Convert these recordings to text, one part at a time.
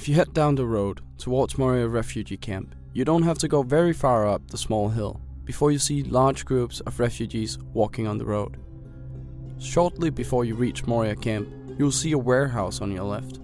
If you head down the road towards Moria refugee camp, you don't have to go very far up the small hill before you see large groups of refugees walking on the road. Shortly before you reach Moria camp, you'll see a warehouse on your left.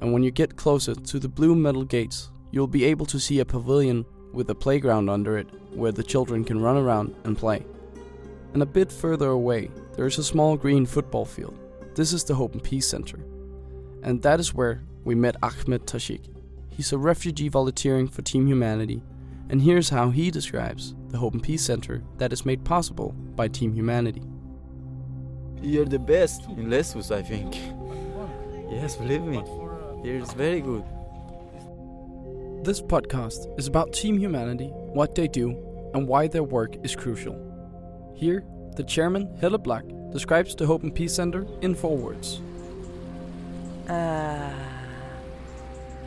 And when you get closer to the blue metal gates, you'll be able to see a pavilion with a playground under it where the children can run around and play. And a bit further away, there is a small green football field. This is the Hope and Peace Center. And that is where we met Ahmed Tashik. He's a refugee volunteering for Team Humanity, and here's how he describes the Hope and Peace Center that is made possible by Team Humanity. You're the best in Lesbos, I think. Yes, believe me. Here is very good. This podcast is about Team Humanity, what they do, and why their work is crucial. Here, the chairman, Helle Black, describes the Hope and Peace Center in four words. Uh,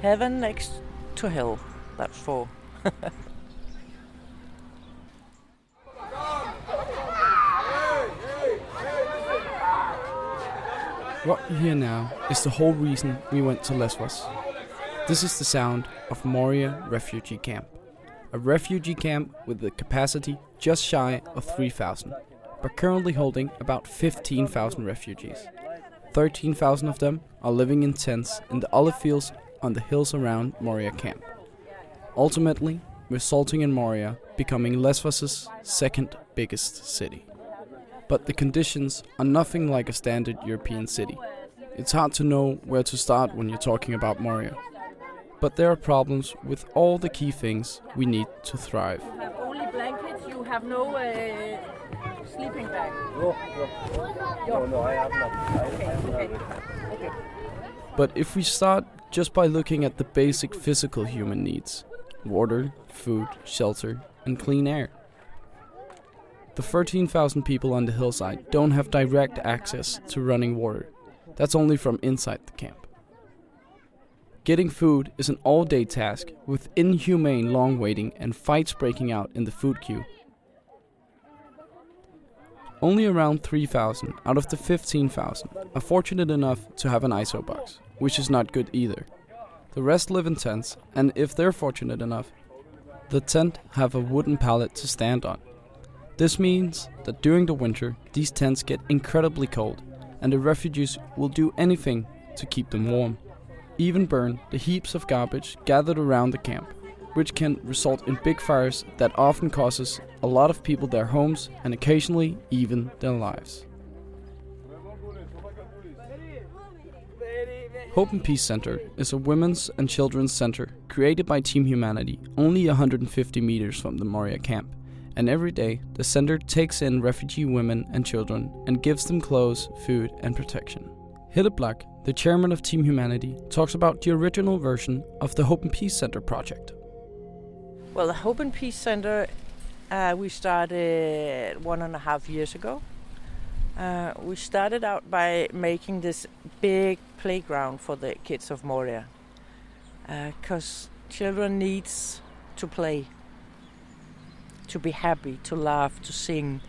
heaven next to hell. That's four. What you hear now is the whole reason we went to Lesbos. This is the sound of Moria Refugee Camp, a refugee camp with a capacity just shy of 3,000, but currently holding about 15,000 refugees. 13,000 of them are living in tents in the olive fields on the hills around Moria camp, ultimately resulting in Moria becoming Lesbos' second biggest city. But the conditions are nothing like a standard European city. It's hard to know where to start when you're talking about Moria. But there are problems with all the key things we need to thrive. You have only blankets, you have no uh, sleeping bag. No, no. No, I have not. Okay, okay. But if we start just by looking at the basic physical human needs water, food, shelter, and clean air. The 13,000 people on the hillside don't have direct access to running water. That's only from inside the camp. Getting food is an all day task with inhumane long waiting and fights breaking out in the food queue. Only around 3,000 out of the 15,000 are fortunate enough to have an ISO box, which is not good either. The rest live in tents, and if they're fortunate enough, the tent have a wooden pallet to stand on. This means that during the winter, these tents get incredibly cold, and the refugees will do anything to keep them warm. Even burn the heaps of garbage gathered around the camp, which can result in big fires that often causes a lot of people their homes and occasionally even their lives. Hope and Peace Center is a women's and children's center created by Team Humanity only 150 meters from the Moria camp. And every day, the center takes in refugee women and children and gives them clothes, food, and protection. Helle Black, the chairman of Team Humanity, talks about the original version of the Hope and Peace Center project. Well, the Hope and Peace Center, uh, we started one and a half years ago. Uh, we started out by making this big playground for the kids of Moria, because uh, children needs to play, to be happy, to laugh, to sing.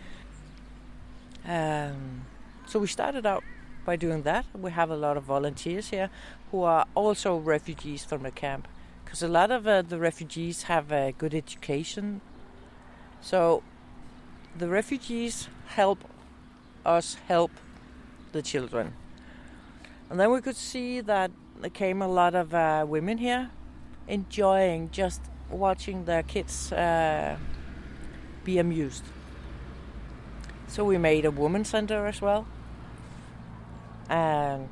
Um, so we started out by doing that. We have a lot of volunteers here who are also refugees from the camp, because a lot of uh, the refugees have a good education. So the refugees help us help the children. And then we could see that there came a lot of uh, women here enjoying just watching their kids uh, be amused. So we made a woman center as well. And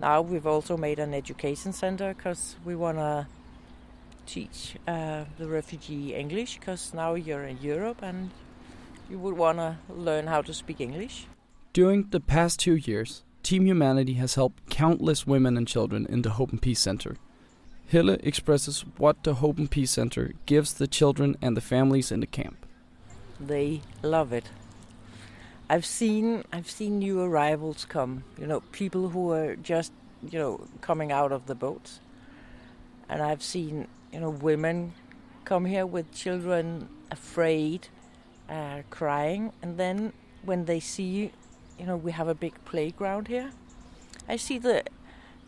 now we've also made an education center because we want to teach uh, the refugee English because now you're in Europe and you would want to learn how to speak English. During the past two years, Team Humanity has helped countless women and children in the Hope and Peace Center. Helle expresses what the Hope and Peace Center gives the children and the families in the camp. They love it. I've seen I've seen new arrivals come, you know, people who are just, you know, coming out of the boats. And I've seen, you know, women come here with children afraid, uh, crying, and then when they see you know, we have a big playground here. I see the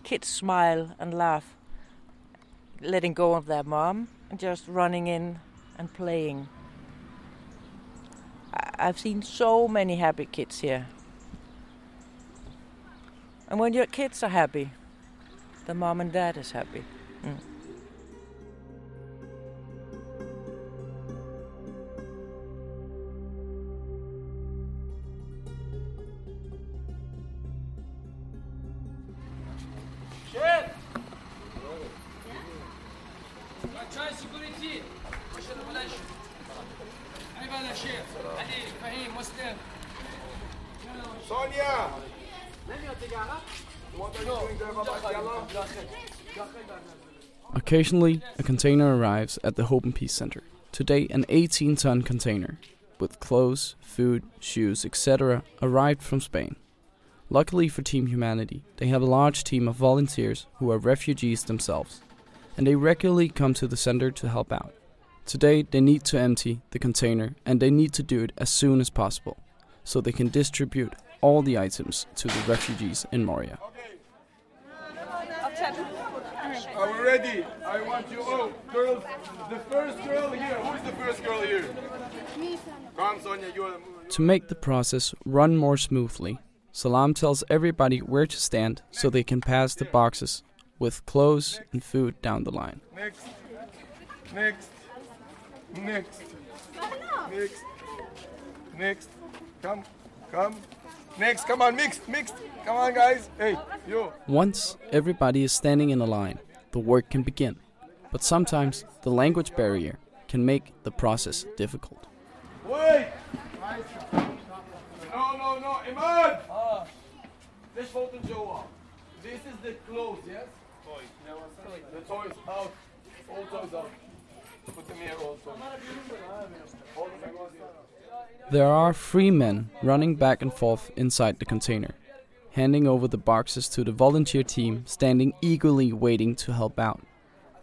kids smile and laugh, letting go of their mom and just running in and playing. I've seen so many happy kids here. And when your kids are happy, the mom and dad is happy. Mm. Sonia! Occasionally, a container arrives at the Hope and Peace Center. Today, an 18 ton container with clothes, food, shoes, etc., arrived from Spain. Luckily for Team Humanity, they have a large team of volunteers who are refugees themselves, and they regularly come to the center to help out. Today, they need to empty the container and they need to do it as soon as possible so they can distribute all the items to the refugees in Moria. Are we ready? I want you all, girls. The first girl here. Who is the first girl here? Come, Sonia. You are. the... To make the process run more smoothly, Salam tells everybody where to stand so they can pass the boxes with clothes and food down the line. Next. Next. Next. Next. Next. Come. Come. Next. Come on. Mixed. Mixed. Come on, guys. Hey, you. Once everybody is standing in a line, the work can begin. But sometimes the language barrier can make the process difficult. Wait. No, no, no. Iman. This photo show This is the clothes, yes? Toys. The toys out. All toys out. Put them here also. All the toys here. There are three men running back and forth inside the container, handing over the boxes to the volunteer team standing eagerly waiting to help out.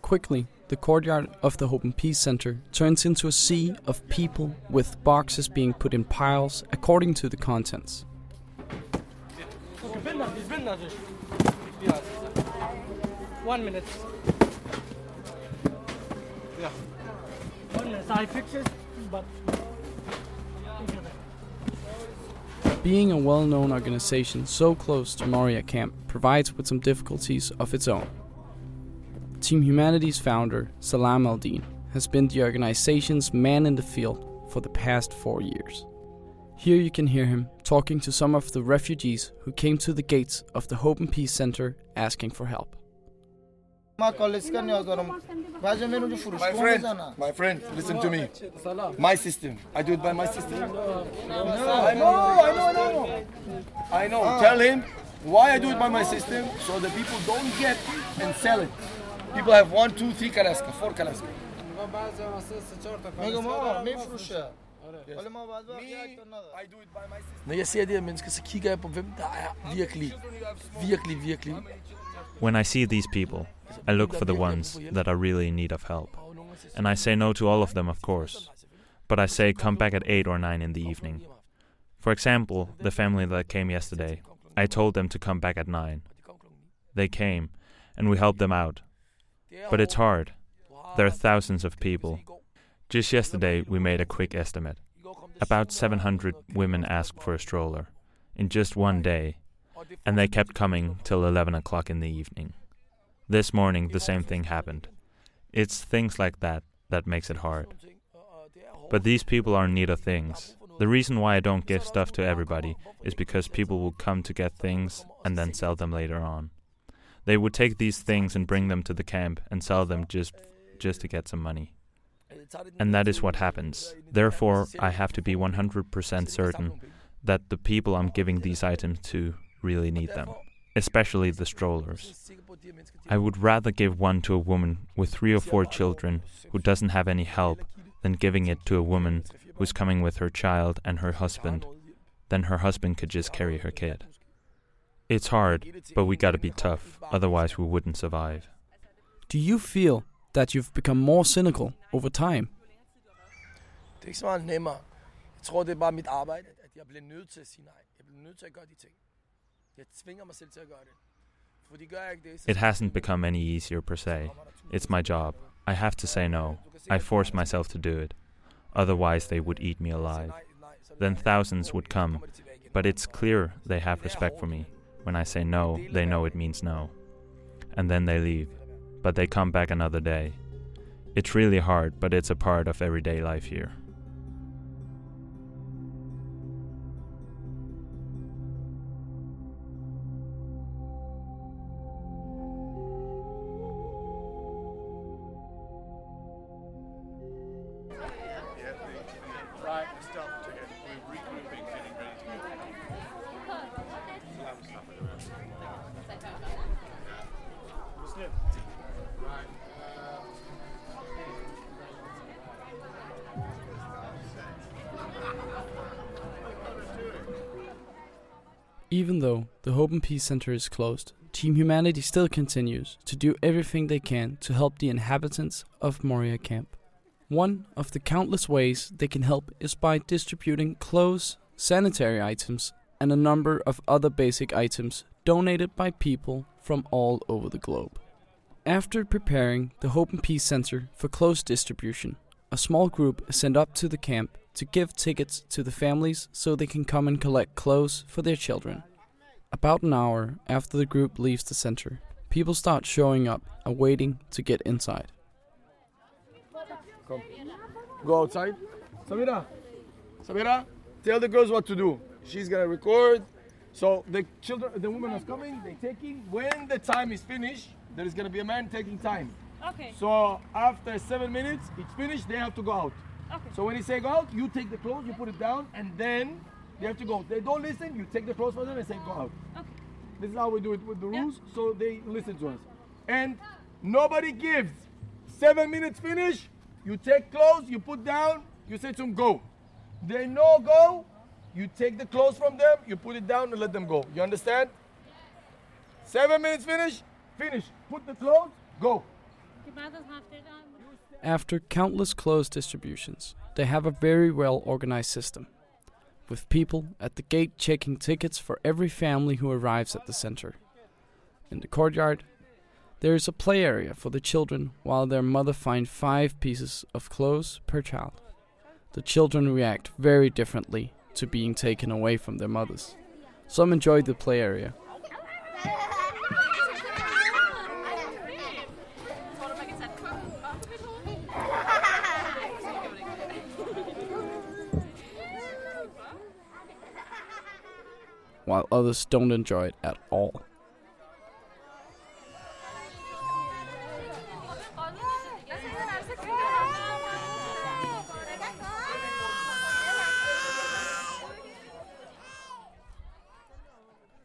Quickly, the courtyard of the Hope and Peace Center turns into a sea of people with boxes being put in piles according to the contents. One minute. Yeah. One minute. I fix it, but. Being a well known organization so close to Moria Camp provides with some difficulties of its own. Team Humanity's founder, Salam Aldin, has been the organization's man in the field for the past four years. Here you can hear him talking to some of the refugees who came to the gates of the Hope and Peace Center asking for help. My friend, my friend, listen to me. My system. I do it by my system. I know, I know, I know. I know. Ah. Tell him why I do it by my system so the people don't get and sell it. People have one, two, three kalaska, four kalaska. Når jeg ser de her mennesker, så kigger jeg på, hvem der er virkelig, virkelig, virkelig. When I see these people, I look for the ones that are really in need of help. And I say no to all of them, of course. But I say come back at 8 or 9 in the evening. For example, the family that came yesterday, I told them to come back at 9. They came, and we helped them out. But it's hard. There are thousands of people. Just yesterday, we made a quick estimate. About 700 women asked for a stroller in just one day, and they kept coming till 11 o'clock in the evening. This morning, the same thing happened. It's things like that that makes it hard. But these people are in need of things. The reason why I don't give stuff to everybody is because people will come to get things and then sell them later on. They would take these things and bring them to the camp and sell them just just to get some money. And that is what happens. Therefore, I have to be 100% certain that the people I'm giving these items to really need them, especially the strollers. I would rather give one to a woman with three or four children who doesn't have any help than giving it to a woman who's coming with her child and her husband. Then her husband could just carry her kid. It's hard, but we gotta be tough, otherwise, we wouldn't survive. Do you feel that you've become more cynical over time? Det er ikke så meget nemmere. Jeg tror, det er bare mit arbejde, at jeg bliver nødt til at sige nej. Jeg bliver nødt til at gøre de ting. It hasn't become any easier per se. It's my job. I have to say no. I force myself to do it. Otherwise, they would eat me alive. Then thousands would come, but it's clear they have respect for me. When I say no, they know it means no. And then they leave, but they come back another day. It's really hard, but it's a part of everyday life here. The Hope and Peace Center is closed, Team Humanity still continues to do everything they can to help the inhabitants of Moria Camp. One of the countless ways they can help is by distributing clothes, sanitary items, and a number of other basic items donated by people from all over the globe. After preparing the Hope and Peace Center for clothes distribution, a small group is sent up to the camp to give tickets to the families so they can come and collect clothes for their children. About an hour after the group leaves the center, people start showing up and waiting to get inside. Come. Go outside. Samira. Samira, tell the girls what to do. She's gonna record. So the children, the woman is coming. They taking. When the time is finished, there is gonna be a man taking time. Okay. So after seven minutes, it's finished. They have to go out. Okay. So when he say go out, you take the clothes, you put it down, and then they have to go. They don't listen. You take the clothes for them and say go out. Okay. This is how we do it with the rules. So they listen to us. And nobody gives. Seven minutes finish. You take clothes, you put down, you say to them go. They no go. You take the clothes from them, you put it down and let them go. You understand? Seven minutes finish, finish. Put the clothes, go. After countless clothes distributions, they have a very well organized system, with people at the gate checking tickets for every family who arrives at the center. In the courtyard, there is a play area for the children while their mother finds five pieces of clothes per child. The children react very differently to being taken away from their mothers. Some enjoy the play area, while others don't enjoy it at all.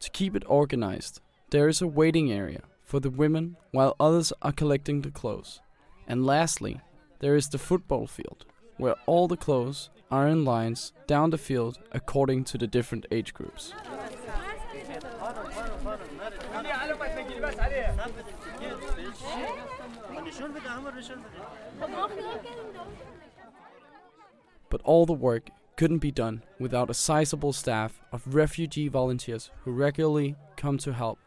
To keep it organized, there is a waiting area for the women while others are collecting the clothes. And lastly, there is the football field, where all the clothes are in lines down the field according to the different age groups. But all the work couldn't be done without a sizable staff of refugee volunteers who regularly come to help.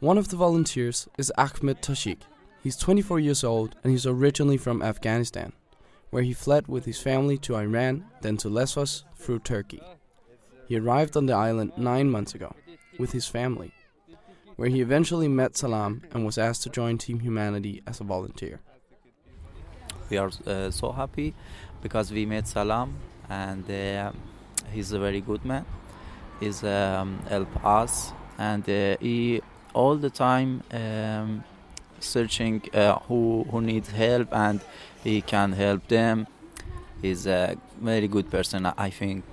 One of the volunteers is Ahmed Tashik. He's 24 years old and he's originally from Afghanistan, where he fled with his family to Iran, then to Lesbos through Turkey. He arrived on the island nine months ago with his family, where he eventually met Salam and was asked to join Team Humanity as a volunteer. We are uh, so happy because we met Salam and uh, he's a very good man. He's um, help us and uh, he all the time um, searching uh, who who needs help and he can help them. He's a very good person, I think.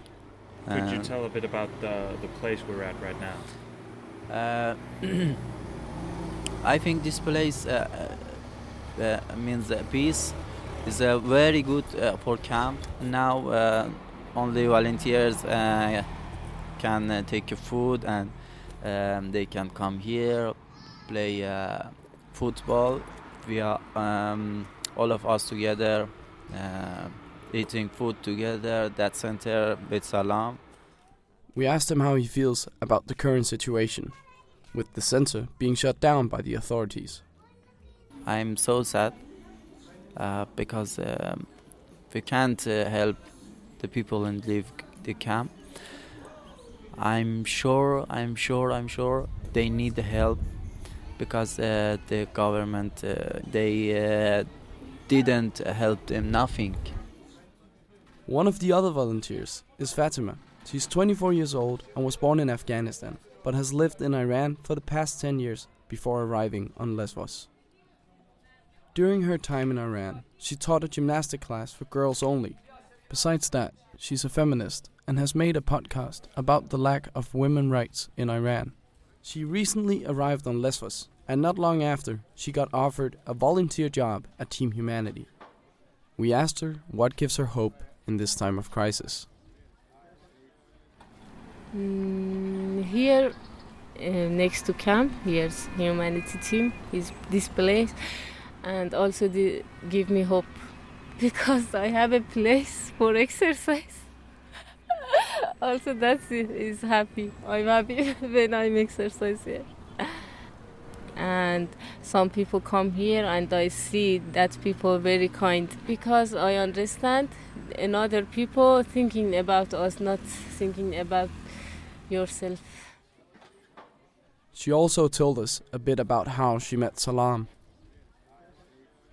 Could you Um, tell a bit about the, the place we're at right now? Uh, I think this place uh, uh, uh, means peace is uh, very good uh, for camp. Now uh, only volunteers uh, can uh, take your food and um, they can come here, play uh, football. We are um, all of us together, uh, eating food together. That center with Salam. We asked him how he feels about the current situation, with the center being shut down by the authorities. I'm so sad uh, because um, we can't uh, help the people and leave the camp. I'm sure, I'm sure, I'm sure they need the help because uh, the government uh, they uh, didn't help them nothing. One of the other volunteers is Fatima. She's 24 years old and was born in Afghanistan, but has lived in Iran for the past 10 years before arriving on Lesbos. During her time in Iran, she taught a gymnastic class for girls only. Besides that, she's a feminist and has made a podcast about the lack of women rights in Iran. She recently arrived on Lesbos, and not long after, she got offered a volunteer job at Team Humanity. We asked her what gives her hope in this time of crisis. Mm, here, uh, next to camp, here's humanity team. Is this place, and also the, give me hope because I have a place for exercise. also, that's it, is happy. I'm happy when I'm exercise here. And some people come here, and I see that people very kind because I understand another people thinking about us, not thinking about yourself. She also told us a bit about how she met Salam.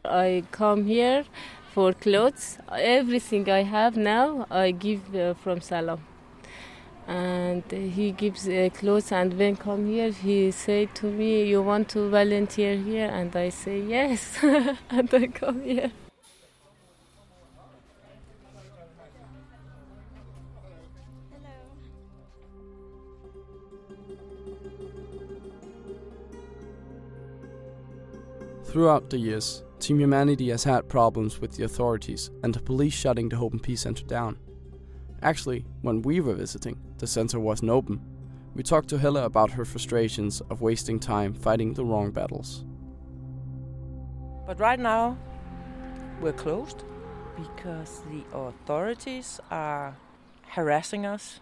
I come here for clothes. Everything I have now, I give uh, from Salam. And he gives uh, clothes, and when come here, he say to me, "You want to volunteer here?" And I say yes, and I come here. Throughout the years, Team Humanity has had problems with the authorities and the police shutting the Hope and Peace Center down. Actually, when we were visiting, the center wasn't open. We talked to Helle about her frustrations of wasting time fighting the wrong battles. But right now, we're closed because the authorities are harassing us.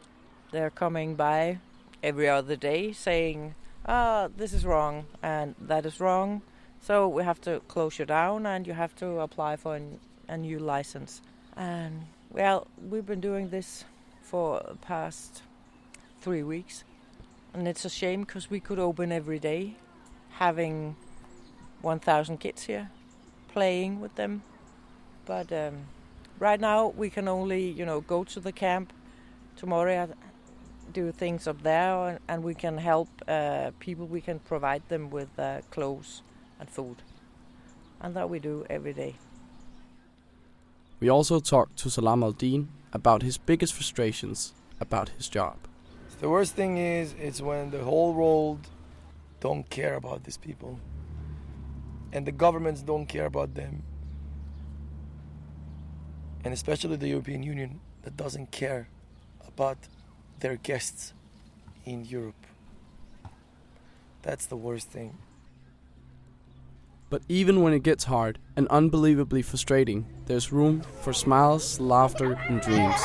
They're coming by every other day saying, ah, this is wrong and that is wrong. So we have to close you down and you have to apply for a new license. And well, we've been doing this for the past three weeks. And it's a shame because we could open every day having 1,000 kids here playing with them. But um, right now we can only, you know, go to the camp tomorrow, do things up there, and, and we can help uh, people. We can provide them with uh, clothes and food, and that we do every day. We also talked to Salam al-Din about his biggest frustrations about his job. The worst thing is it's when the whole world don't care about these people and the governments don't care about them and especially the European Union that doesn't care about their guests in Europe. That's the worst thing. But even when it gets hard and unbelievably frustrating, there's room for smiles, laughter, and dreams.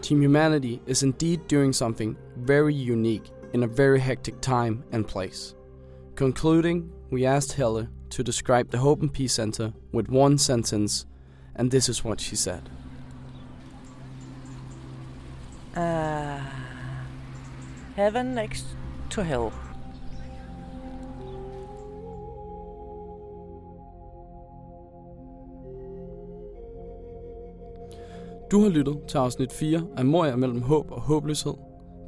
Team Humanity is indeed doing something very unique in a very hectic time and place. Concluding, we asked Helle to describe the Hope and Peace Center with one sentence, and this is what she said. Uh, heaven next to hell. Du har lyttet til afsnit 4 af Moria mellem håb og håbløshed.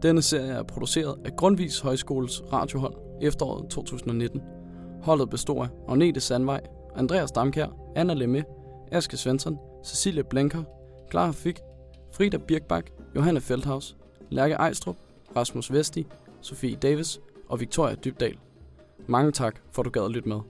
Denne serie er produceret af Grundvis Højskoles radiohold efteråret 2019. Holdet består af Agnete Sandvej, Andreas Damkær, Anna Lemme, Aske Svensson, Cecilie Blenker, Clara Fik, Frida Birkbak, Johanne Feldhaus, Lærke Ejstrup, Rasmus Vesti, Sofie Davis og Victoria Dybdal. Mange tak for at du gad at lytte med.